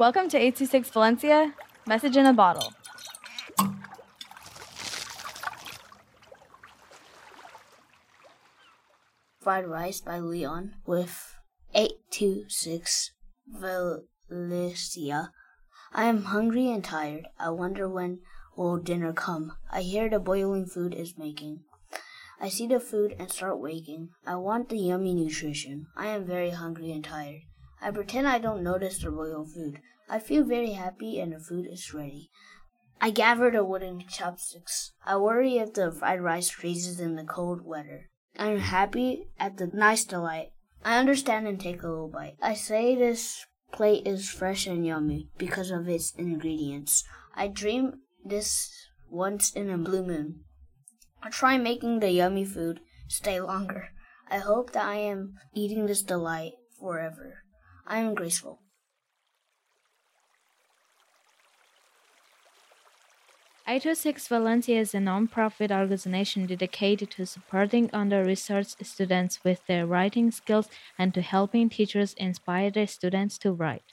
Welcome to 826 Valencia, message in a bottle. Fried Rice by Leon with 826 Valencia. I am hungry and tired. I wonder when will dinner come. I hear the boiling food is making. I see the food and start waking. I want the yummy nutrition. I am very hungry and tired. I pretend I don't notice the royal food. I feel very happy and the food is ready. I gather the wooden chopsticks. I worry if the fried rice freezes in the cold weather. I am happy at the nice delight. I understand and take a little bite. I say this plate is fresh and yummy because of its ingredients. I dream this once in a blue moon. I try making the yummy food stay longer. I hope that I am eating this delight forever. I am graceful. Six Valencia is a non-profit organization dedicated to supporting under-researched students with their writing skills and to helping teachers inspire their students to write.